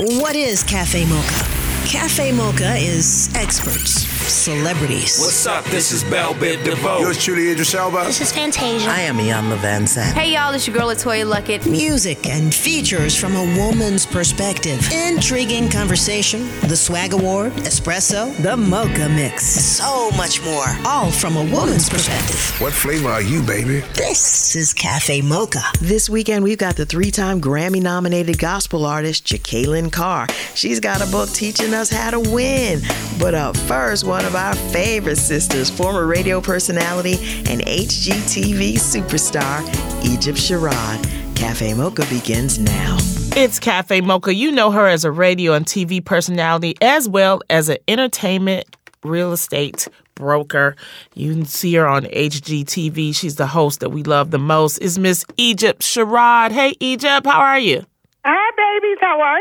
What is Cafe Mocha? Cafe Mocha is experts, celebrities. What's up? This is Bell Biv DeVoe. Yours truly, Idris Elba. This is Fantasia. I am Iyanla Vanzant. Hey y'all, it's your girl LeToya Luckett. Music and features from a woman's perspective. Intriguing conversation, the Swag Award, Espresso, the Mocha Mix. So much more, all from a woman's perspective. What flavor are you, baby? This is Cafe Mocha. This weekend, we've got the three time Grammy nominated gospel artist, Jekalyn Carr. She's got a book teaching us how to win. But up first, one of our favorite sisters, former radio personality and HGTV superstar, Egypt Sherrod. Cafe Mocha begins now. It's Cafe Mocha. You know her as a radio and TV personality as well as an entertainment real estate broker. You can see her on HGTV. She's the host that we love the most. Is Miss Egypt Sherrod. Hey Egypt, how are you? Hi babies, how are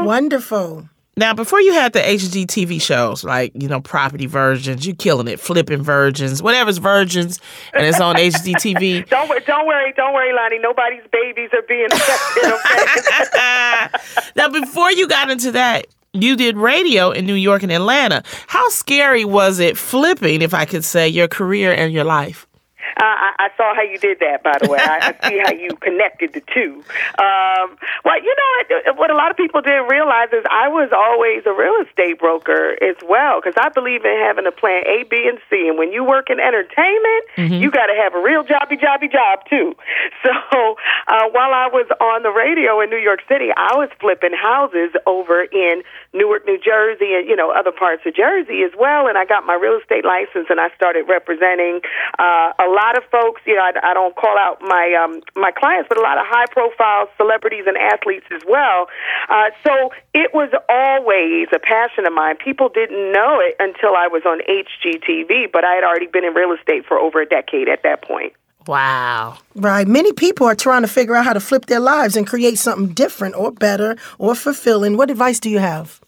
you? Wonderful. Now, before you had the HGTV shows, like, you know, property virgins, you killing it, flipping virgins, whatever's virgins, and it's on HGTV. Don't worry, don't worry, don't worry, Loni. Nobody's babies are being now, before you got into that, you did radio in New York and Atlanta. How scary was it flipping, if I could say, your career and your life? Uh, I, I saw how you did that, by the way. I, I see how you connected the two. Um, well, you know, what What a lot of people didn't realize is I was always a real estate broker as well, because I believe in having a plan A, B, and C. And when you work in entertainment, mm-hmm. you got to have a real jobby, jobby job, too. So uh, while I was on the radio in New York City, I was flipping houses over in Newark, New Jersey, and, you know, other parts of Jersey as well. And I got my real estate license, and I started representing uh, a lot of folks, you know, I, I don't call out my um, my clients, but a lot of high profile celebrities and athletes as well. Uh, so it was always a passion of mine. People didn't know it until I was on HGTV, but I had already been in real estate for over a decade at that point. Wow. Right. Many people are trying to figure out how to flip their lives and create something different or better or fulfilling. What advice do you have?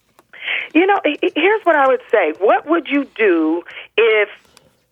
You know, here's what I would say. What would you do if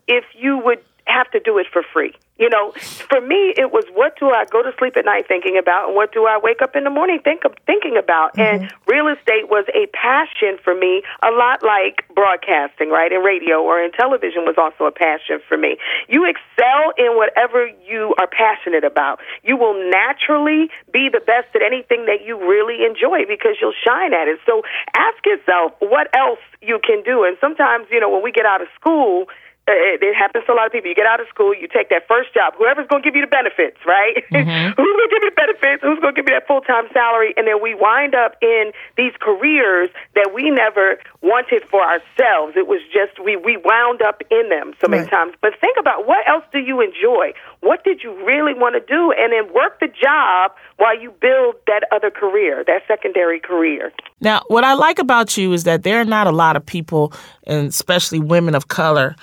if you would have to do it for free. You know, for me, it was what do I go to sleep at night thinking about, and what do I wake up in the morning think of, thinking about? Mm-hmm. And real estate was a passion for me, a lot like broadcasting, right, in radio or in television was also a passion for me. You excel in whatever you are passionate about. You will naturally be the best at anything that you really enjoy because you'll shine at it. So ask yourself what else you can do. And sometimes, you know, when we get out of school it, it happens to a lot of people. You get out of school, you take that first job. Whoever's going to give you the benefits, right? Mm-hmm. Who's going to give you the benefits? Who's going to give you that full time salary? And then we wind up in these careers that we never wanted for ourselves. It was just we we wound up in them so many right. times. But think about what else do you enjoy? What did you really want to do? And then work the job while you build that other career, that secondary career. Now, what I like about you is that there are not a lot of people, and especially women of color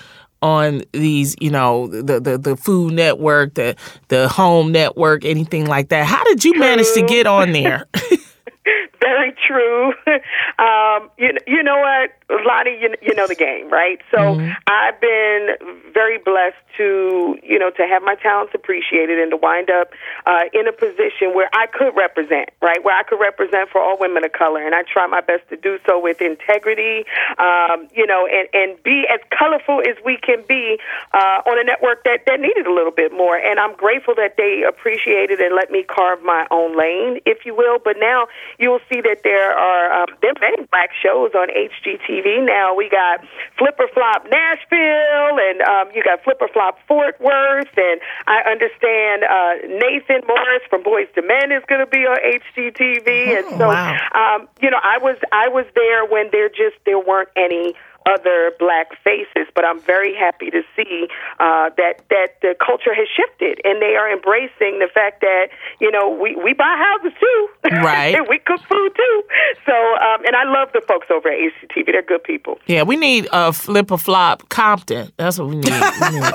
on these, you know, the, the, the Food Network, the the Home Network, anything like that. How did you manage to get on there? Very true. Um, you, you know what, Loni, you, you know the game, right? So mm-hmm. I've been very blessed to, you know, to have my talents appreciated and to wind up uh, in a position where I could represent, right? Where I could represent for all women of color. And I try my best to do so with integrity, um, you know, and, and be as colorful as we can be uh, on a network that, that needed a little bit more. And I'm grateful that they appreciated and let me carve my own lane, if you will. But now you'll see that there are um, there are many black shows on HGTV now. We got Flip or Flop Nashville, and um, you got Flip or Flop Fort Worth, and I understand uh, Nathan Morris from Boyz II Men is going to be on HGTV, and oh, so wow. um, you know I was I was there when there just there weren't any other black faces. But I'm very happy to see uh, that that the culture has shifted, and they are embracing the fact that you know we we buy houses too, right? we cook food too. So, um, and I love the folks over at HGTV; They're good people. Yeah, we need a flip a flop Compton. That's what we need. We need.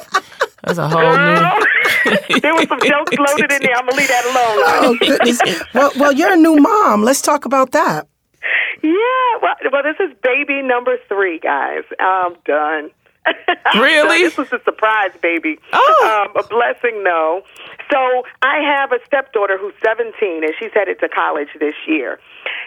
That's a whole Girl, new. there was some jokes loaded in there. I'm gonna leave that alone. Oh goodness. well, well, you're a new mom. Let's talk about that. Yeah, well, well, this is baby number three, guys. I'm done. Really? this was a surprise, baby. Oh. Um, a blessing, no. So I have a stepdaughter who's 17, and she's headed to college this year.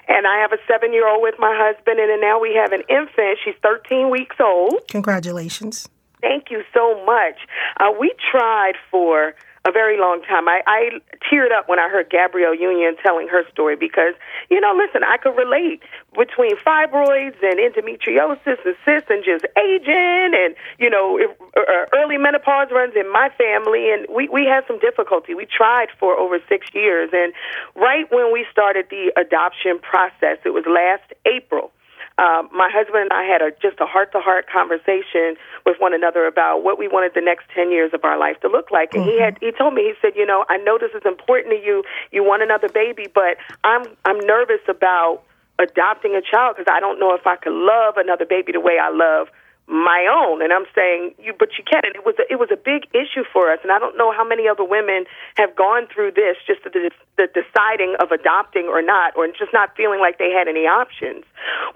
And I have a seven year old with my husband, and then now we have an infant. She's 13 weeks old. Congratulations. Thank you so much. Uh, we tried for a very long time. I, I teared up when I heard Gabrielle Union telling her story because, you know, listen, I could relate between fibroids and endometriosis and cysts and just aging and, you know, if, uh, early menopause runs in my family. And we, we had some difficulty. We tried for over six years. And right when we started the adoption process, it was last April um, my husband and I had a just a heart to heart conversation with one another about what we wanted the next ten years of our life to look like. And he had he told me he said, you know, I know this is important to you. You want another baby, but I'm I'm nervous about adopting a child because I don't know if I could love another baby the way I love my own and I'm saying you but you can and it was a, it was a big issue for us and I don't know how many other women have gone through this just the, the deciding of adopting or not or just not feeling like they had any options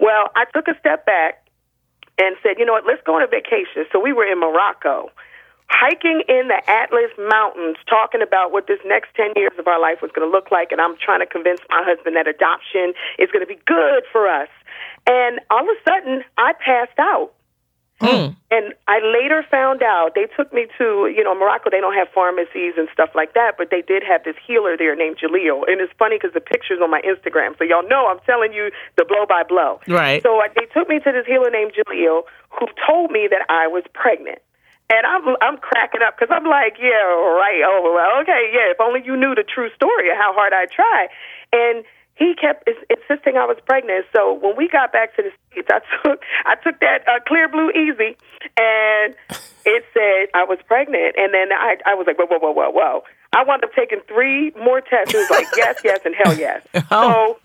well I took a step back and said you know what let's go on a vacation so we were in Morocco hiking in the Atlas Mountains, talking about what this next 10 years of our life was going to look like. And I'm trying to convince my husband that adoption is going to be good for us. And all of a sudden, I passed out. Mm. And I later found out they took me to, you know, Morocco, they don't have pharmacies and stuff like that, but they did have this healer there named Jaleel. And it's funny because the picture's on my Instagram. So y'all know I'm telling you the blow by blow. Right. So uh, they took me to this healer named Jaleel who told me that I was pregnant. And I'm I'm cracking up because I'm like, yeah, right. Oh, well, okay, yeah. If only you knew the true story of how hard I try. And he kept is, insisting I was pregnant. So when we got back to the states, I took I took that uh, Clearblue Easy, and it said I was pregnant. And then I I was like, whoa, whoa, whoa, whoa, whoa. I wound up taking three more tests. It was like yes, yes, and hell yes. Oh. So.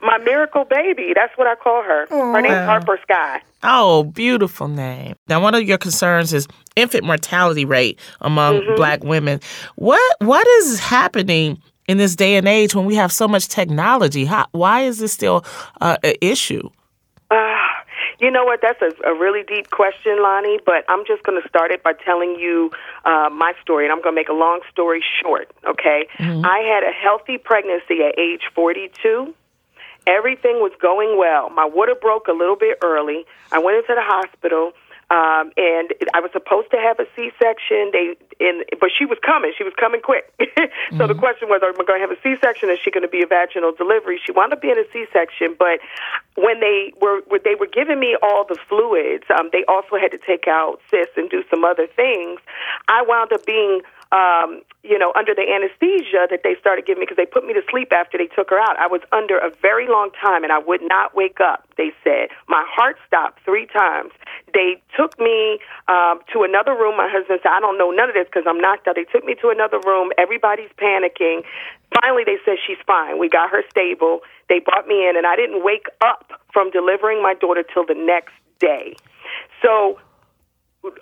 my miracle baby. That's what I call her. Her name's Harper Sky. Oh, beautiful name. Now, one of your concerns is infant mortality rate among Mm-hmm. black women. What what is happening in this day and age when we have so much technology? How, why is this still uh, an issue? Ah, you know what? That's a, a really deep question, Loni. But I'm just going to start it by telling you uh, my story, and I'm going to make a long story short. Okay, I had a healthy pregnancy at age 42. Everything was going well. My water broke a little bit early. I went into the hospital. Um, and I was supposed to have a C-section. They, in, but she was coming. She was coming quick. so the question was, am I going to have a C-section? Is she going to be a vaginal delivery? She wound up being a C-section. But when they were, when they were giving me all the fluids, um, they also had to take out cysts and do some other things. I wound up being um, you know, under the anesthesia that they started giving me because they put me to sleep after they took her out. I was under a very long time and I would not wake up, they said. My heart stopped three times. They took me um, to another room. My husband said, I don't know none of this because I'm knocked out. They took me to another room. Everybody's panicking. Finally, they said, she's fine. We got her stable. They brought me in and I didn't wake up from delivering my daughter till the next day. So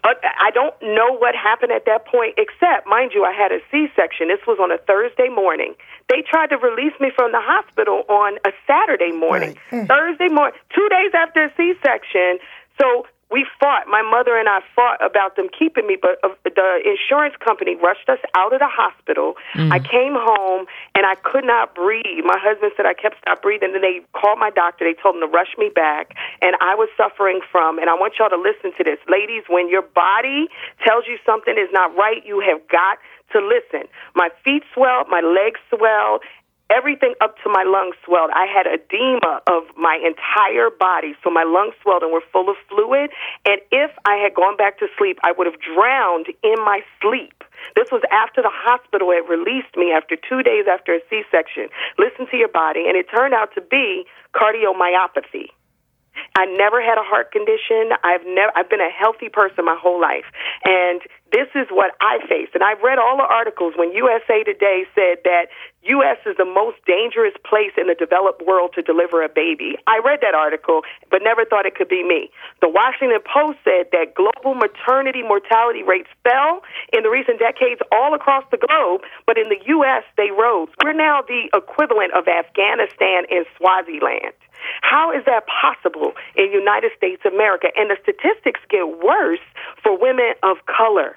Uh, I don't know what happened at that point, except, mind you, I had a C section. This was on a Thursday morning. They tried to release me from the hospital on a Saturday morning. Mm. Thursday morning, two days after a C section. So we fought. My mother and I fought about them keeping me, but uh, the insurance company rushed us out of the hospital. I came home and I could not breathe. My husband said I kept stop breathing. And then they called my doctor. They told him to rush me back, and I was suffering from. And I want y'all to listen to this, ladies. When your body tells you something is not right, you have got to listen. My feet swelled, my legs swelled, everything up to my lungs swelled. I had edema of my entire body, so my lungs swelled and were full of fluid. And if I had gone back to sleep, I would have drowned in my sleep. This was after the hospital had released me after two days after a C section. Listen to your body, and it turned out to be cardiomyopathy. I never had a heart condition. I've never I've been a healthy person my whole life. And this is what I faced. And I've read all the articles when USA Today said that US is the most dangerous place in the developed world to deliver a baby. I read that article but never thought it could be me. The Washington Post said that global maternity mortality rates fell in the recent decades all across the globe, but in the US they rose. We're now the equivalent of Afghanistan and Swaziland. How is that possible in United States America? And the statistics get worse for women of color.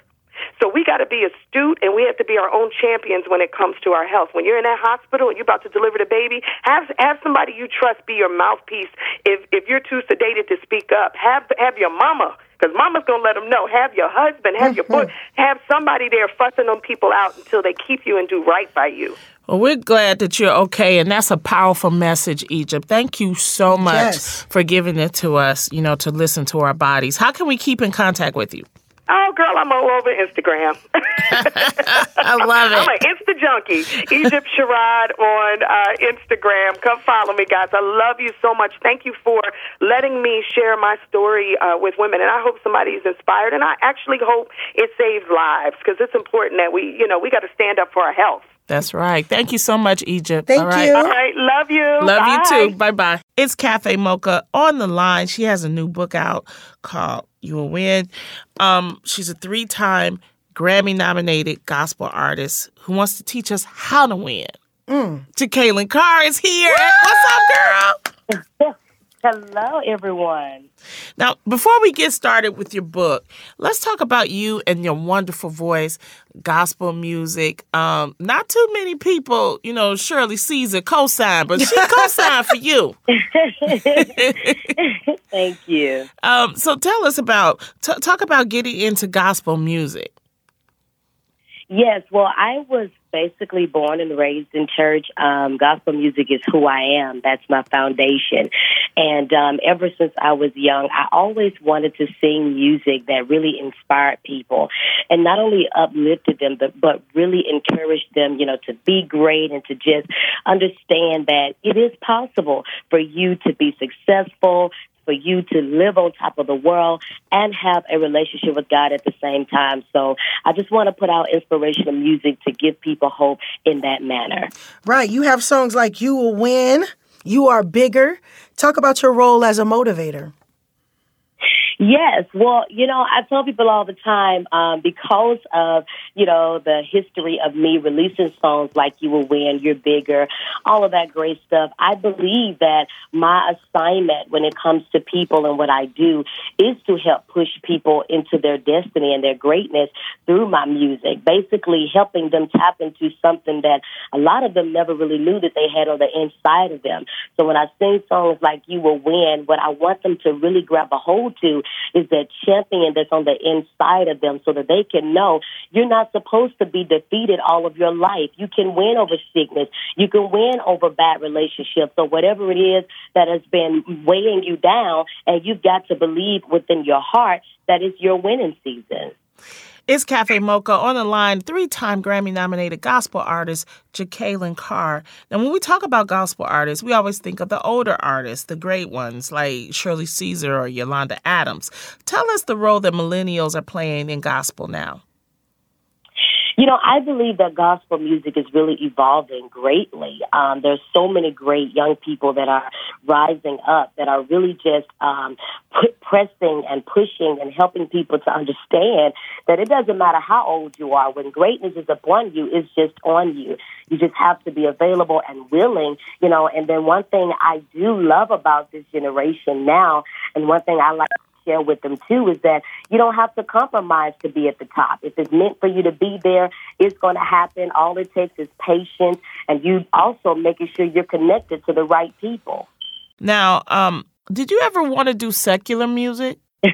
So we got to be astute and we have to be our own champions when it comes to our health. When you're in that hospital and you're about to deliver the baby, have have somebody you trust be your mouthpiece. If if you're too sedated to speak up, have have your mama because mama's gonna let them know. Have your husband, have your boy, have somebody there fussing them people out until they keep you and do right by you. Well, we're glad that you're okay, and that's a powerful message, Egypt. Thank you so much Yes. for giving it to us, you know, to listen to our bodies. How can we keep in contact with you? Oh, girl, I'm all over Instagram. I love it. I'm an Insta junkie. Egypt Sherrod on uh, Instagram. Come follow me, guys. I love you so much. Thank you for letting me share my story uh, with women, and I hope somebody is inspired. And I actually hope it saves lives because it's important that we, you know, we got to stand up for our health. That's right. Thank you so much, Egypt. Thank All right. you. All right, love you. Love Bye. you too. Bye bye. It's Cafe Mocha on the line. She has a new book out called You Will Win. Um, she's a three time Grammy nominated gospel artist who wants to teach us how to win. Mm. Kaylin Carr is here. What's up, girl? Hello, everyone. Now, before we get started with your book, let's talk about you and your wonderful voice, gospel music. Um, not too many people, you know, Shirley Caesar co-signed, but she co-signed for you. Thank you. Um, so tell us about t- talk about getting into gospel music. Yes, well, I was basically born and raised in church. Um, gospel music is who I am. That's my foundation. And um, ever since I was young, I always wanted to sing music that really inspired people and not only uplifted them, but, but really encouraged them, you know, to be great and to just understand that it is possible for you to be successful, for you to live on top of the world and have a relationship with God at the same time. So I just want to put out inspirational music to give people hope in that manner. Right. You have songs like You Will Win, You Are Bigger. Talk about your role as a motivator. Yes, well, you know, I tell people all the time um, because of you know the history of me releasing songs like "You Will Win," "You're Bigger," all of that great stuff. I believe that my assignment when it comes to people and what I do is to help push people into their destiny and their greatness through my music. Basically, helping them tap into something that a lot of them never really knew that they had on the inside of them. So when I sing songs like "You Will Win," what I want them to really grab a hold to is that champion that's on the inside of them so that they can know you're not supposed to be defeated all of your life. You can win over sickness. You can win over bad relationships or whatever it is that has been weighing you down. And you've got to believe within your heart that it's your winning season. It's Cafe Mocha on the line, three time Grammy nominated gospel artist Jekalyn Carr. Now, when we talk about gospel artists, we always think of the older artists, the great ones like Shirley Caesar or Yolanda Adams. Tell us the role that millennials are playing in gospel now. You know, I believe that gospel music is really evolving greatly. Um, there's so many great young people that are rising up that are really just um, pressing and pushing and helping people to understand that it doesn't matter how old you are. When greatness is upon you, it's just on you. You just have to be available and willing, you know. And then one thing I do love about this generation now, and one thing I like to share with them too is that you don't have to compromise to be at the top. If it's meant for you to be there, it's going to happen. All it takes is patience, and you also making sure you're connected to the right people. Now, um, did you ever want to do secular music?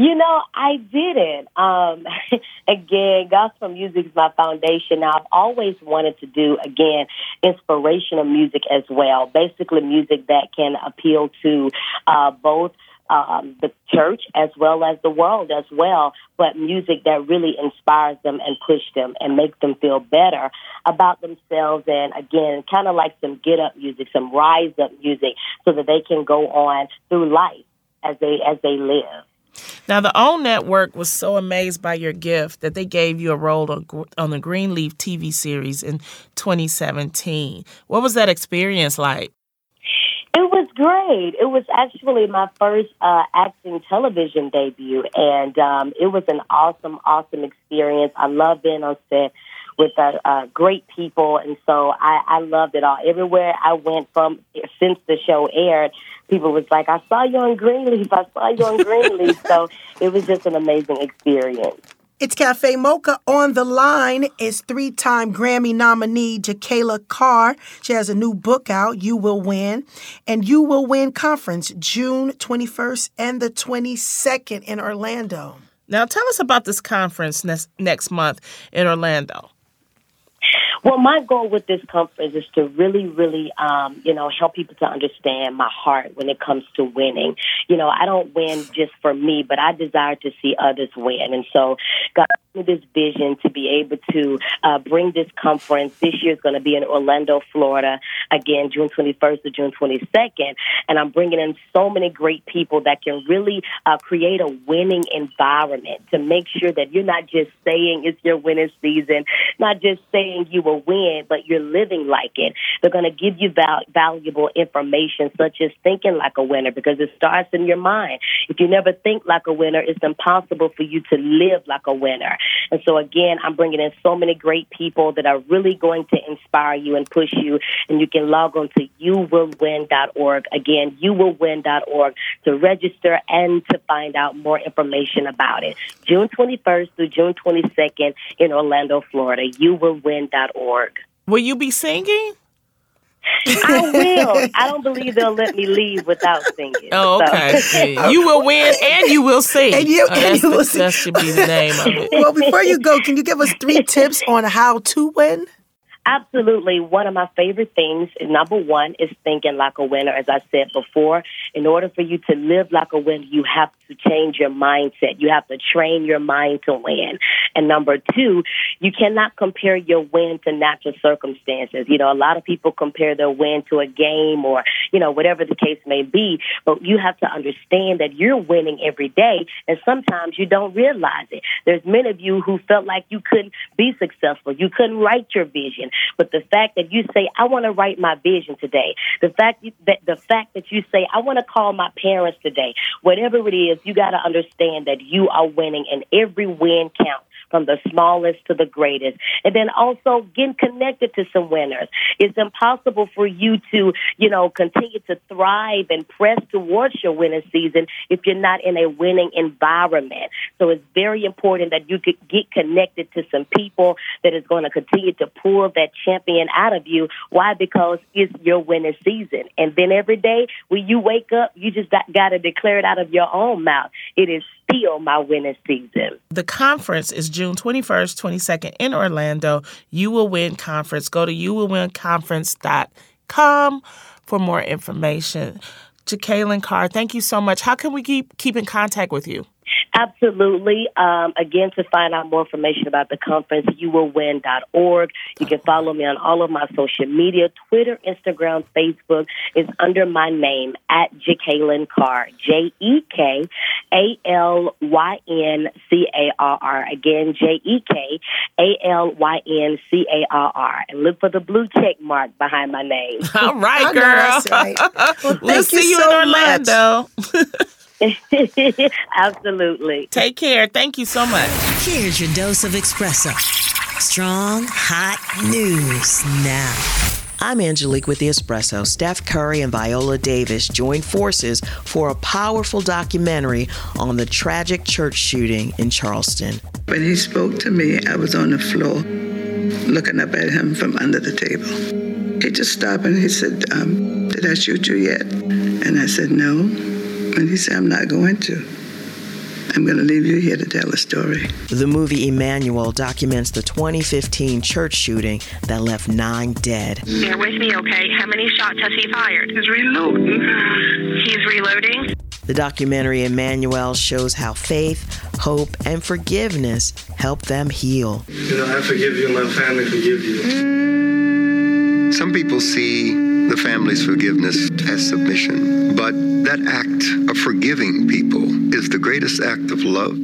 You know, I didn't. Um, again, gospel music is my foundation. Now, I've always wanted to do, again, inspirational music as well. Basically, music that can appeal to uh, both um, the church as well as the world as well, but music that really inspires them and push them and make them feel better about themselves. And again, kind of like some get up music, some rise up music, so that they can go on through life as they as they live. Now, the OWN Network was so amazed by your gift that they gave you a role on, on the Greenleaf TV series in 2017. What was that experience like? Great. It was actually my first uh, acting television debut, and um, it was an awesome, awesome experience. I love being on set with uh, uh, great people, and so I, I loved it all. Everywhere I went from since the show aired, people was like, "I saw you on Greenleaf. I saw you on Greenleaf." so it was just an amazing experience. It's Cafe Mocha. On the line is three time Grammy nominee Jekalyn Carr. She has a new book out, You Will Win. And You Will Win Conference, June 21st and the 22nd in Orlando. Now, tell us about this conference next, next month in Orlando. Well, my goal with this conference is to really, really, um, you know, help people to understand my heart when it comes to winning. You know, I don't win just for me, but I desire to see others win. And so, God this vision to be able to uh, bring this conference. This year is going to be in Orlando, Florida, again, June 21st to June 22nd. And I'm bringing in so many great people that can really uh, create a winning environment to make sure that you're not just saying it's your winning season, not just saying you will win, but you're living like it. They're going to give you val- valuable information, such as thinking like a winner, because it starts in your mind. If you never think like a winner, it's impossible for you to live like a winner. And so, again, I'm bringing in so many great people that are really going to inspire you and push you. And you can log on to youwillwin.org. Again, youwillwin.org to register and to find out more information about it. June 21st through June 22nd in Orlando, Florida. Youwillwin.org. Will you be singing? I will. I don't believe they'll let me leave without singing. Oh, okay. So. Yeah. You will win and you will sing. And you, uh, and you will sing. That should be the name of it. Well, before you go, can you give us three tips on how to win? Absolutely. One of my favorite things, number one, is thinking like a winner. As I said before, in order for you to live like a winner, you have to change your mindset. You have to train your mind to win. And number two, you cannot compare your win to natural circumstances. You know, a lot of people compare their win to a game or, you know, whatever the case may be. But you have to understand that you're winning every day. And sometimes you don't realize it. There's many of you who felt like you couldn't be successful. You couldn't write your vision. But the fact that you say, I want to write my vision today, the fact that the fact that you say, I want to call my parents today, whatever it is, you got to understand that you are winning and every win counts from the smallest to the greatest. And then also getting connected to some winners. It's impossible for you to, you know, continue to thrive and press towards your winning season if you're not in a winning environment. So it's very important that you could get connected to some people that is going to continue to pull that champion out of you. Why? Because it's your winning season. And then every day when you wake up, you just got, got to declare it out of your own mouth. It is my winning season. The conference is June 21st, 22nd in Orlando. You Will Win Conference. Go to youwillwinconference.com for more information. Jekalyn Carr, thank you so much. How can we keep keep in contact with you? Absolutely. Um, again, to find out more information about the conference, youwillwin.org. You can follow me on all of my social media Twitter, Instagram, Facebook. is under my name, at Jekalyn Carr. J E K A L Y N C A R R. Again, J E K A L Y N C A R R. And look for the blue check mark behind my name. All right, girl. Right. Well, we'll see you, so in Orlando. Absolutely. Take care. Thank you so much. Here's your dose of espresso. Strong, hot news now. I'm Angelique with the Espresso. Steph Curry and Viola Davis joined forces for a powerful documentary on the tragic church shooting in Charleston. When he spoke to me, I was on the floor looking up at him from under the table. He just stopped and he said, um, Did I shoot you yet? And I said, No. And he said, I'm not going to. I'm going to leave you here to tell the story. The movie Emanuel documents the 2015 church shooting that left nine dead. Bear with me, okay? How many shots has he fired? He's reloading. He's reloading? The documentary Emanuel shows how faith, hope, and forgiveness help them heal. You know, I forgive you, my family forgive you. Mm, Some people see the family's forgiveness as submission, but that act of forgiving people is the greatest act of love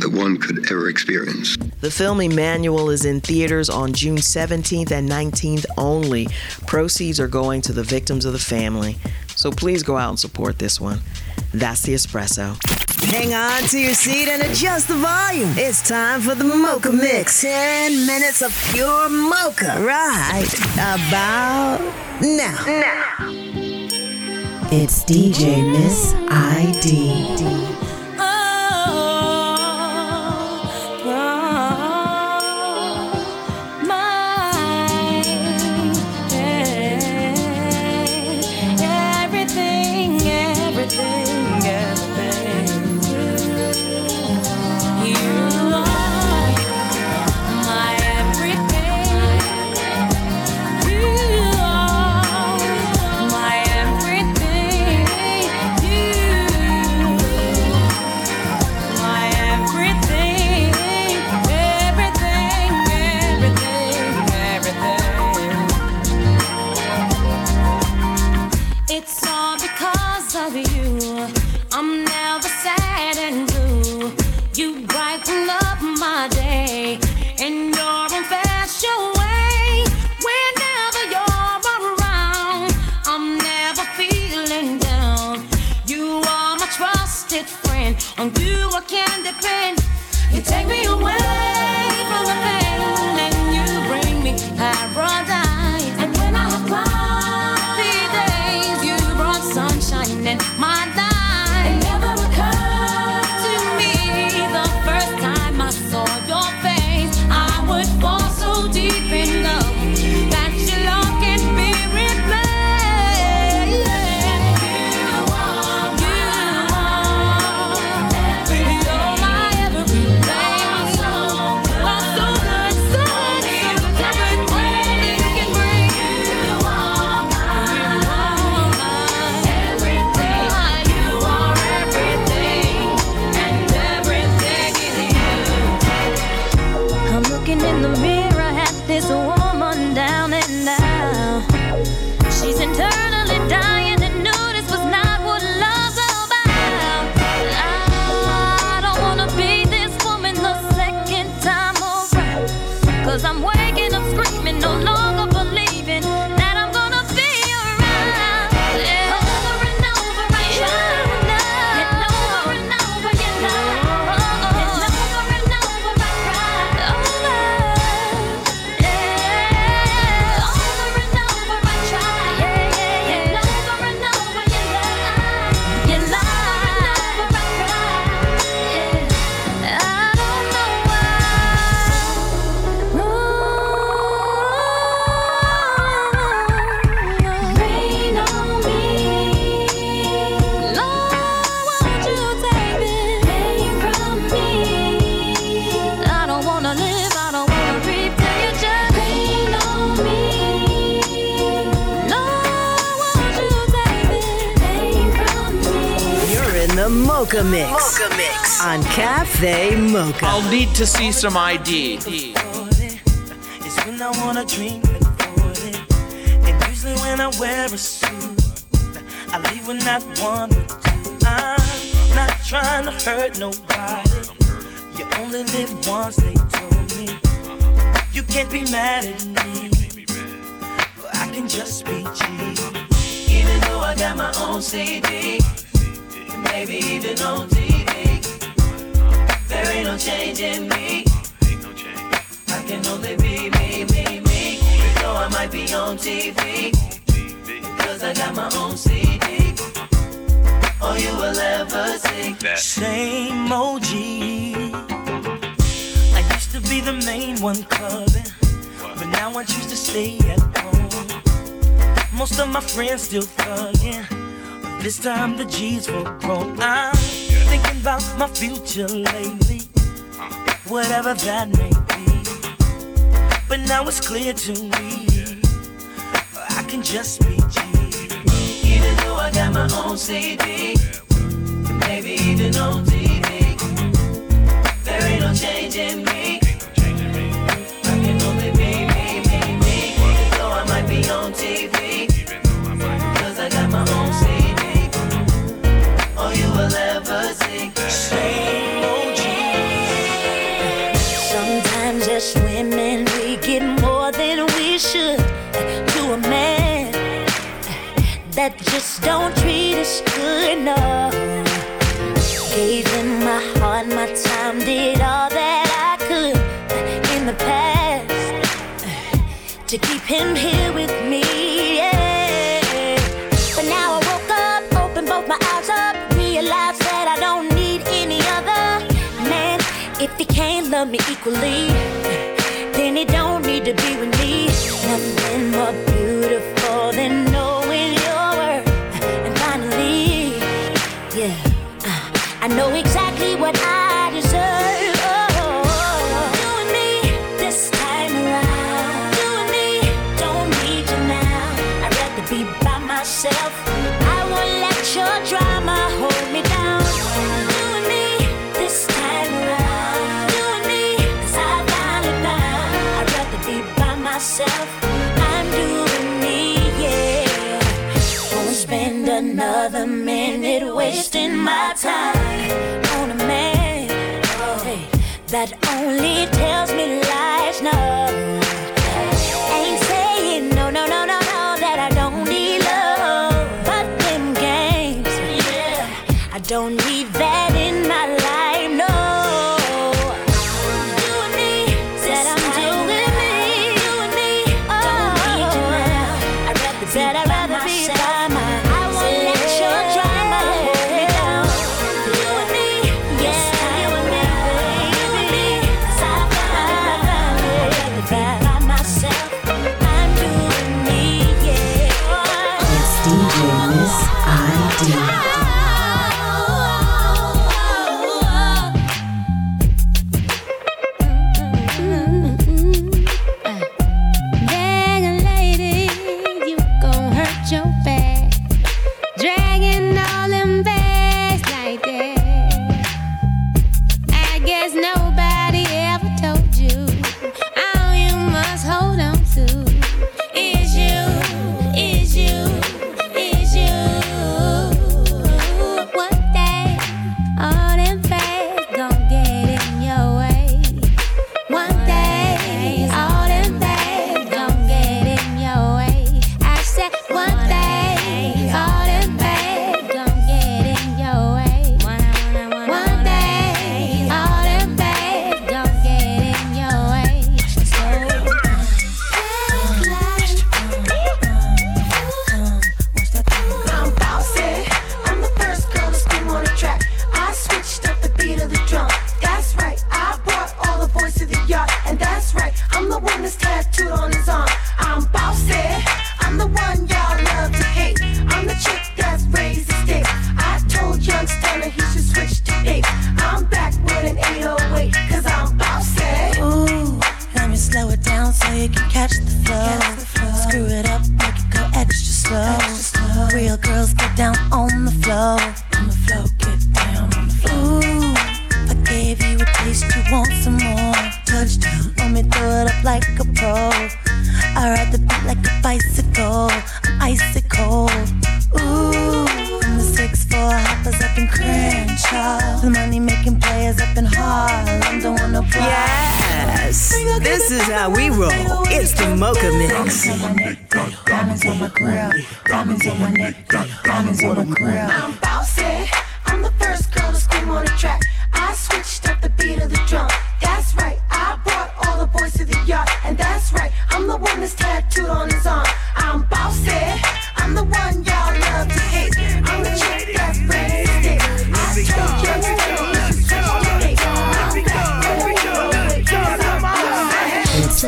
that one could ever experience. The film Emanuel is in theaters on June 17th and 19th only. Proceeds are going to the victims of the family. So please go out and support this one. That's the espresso. Hang on to your seat and adjust the volume. It's time for the Mocha Mix. 10 minutes of pure mocha. Right about now. Now. It's DJ Miss ID. Mocha Mix. Mocha Mix. On Cafe Mocha. I'll need to see some ID. It's when I wanna dream and it. And usually when I wear a suit, I leave with not one or two. I'm not trying to hurt nobody. You only live once, they told me. You can't be mad at me. I can just be cheap. Even though I got my own CD, maybe even on TV. There ain't no change in me. I can only be me, me, me. Though I might be on TV. Cause I got my own CD. All you will ever see. That. Same OG. I used to be the main one clubbing. But now I choose to stay at home. Most of my friends still thugging. This time the G's were grown. I'm thinking about my future lately. Whatever that may be. But now it's clear to me. I can just be G. Even though I got my own CD. Maybe even on TV. There ain't no change in me. just don't treat us good enough. Gave him my heart, my time, did all that I could in the past uh, to keep him here with me. Yeah. But now I woke up, opened both my eyes up, realized that I don't need any other man. If he can't love me equally, then he don't need to be with spend another minute wasting my time on a man hey, that only tells me lies. No, ain't saying no, no, no, no, no, that I don't need love. But them games, yeah, I don't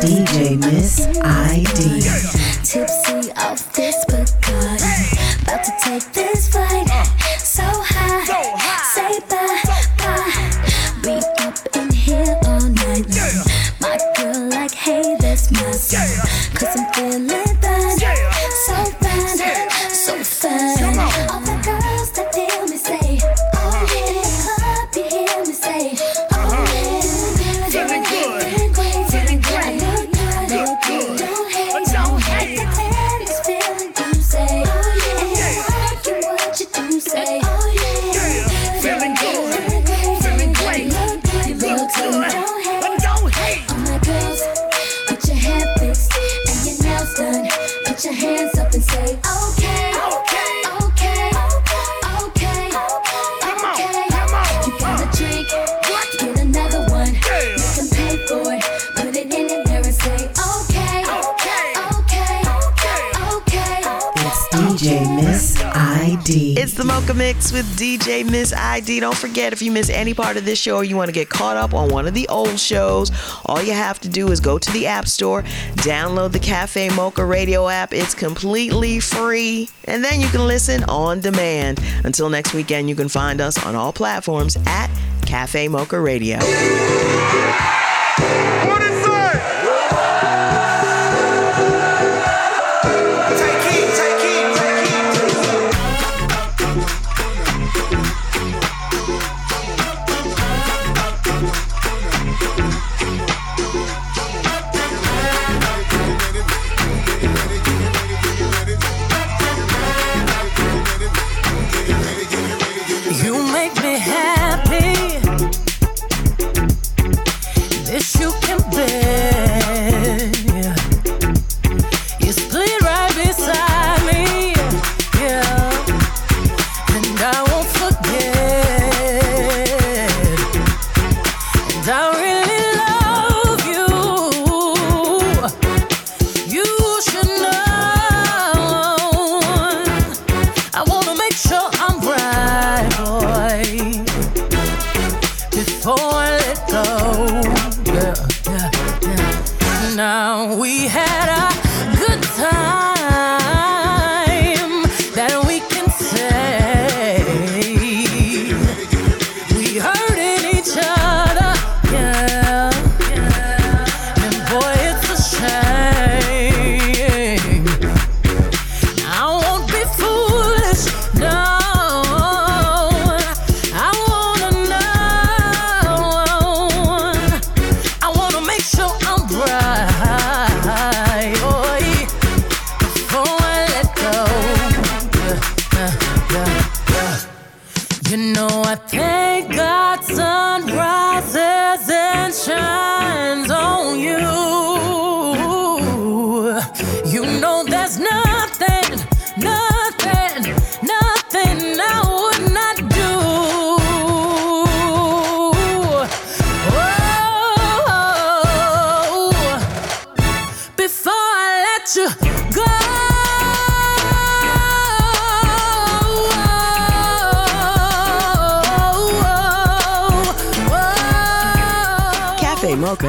DJ Miss ID. Mocha Mix with DJ Miss ID. Don't forget, if you miss any part of this show or you want to get caught up on one of the old shows, all you have to do is go to the App Store, download the Cafe Mocha radio app. It's completely free, and then you can listen on demand. Until next weekend, you can find us on all platforms at Cafe Mocha Radio.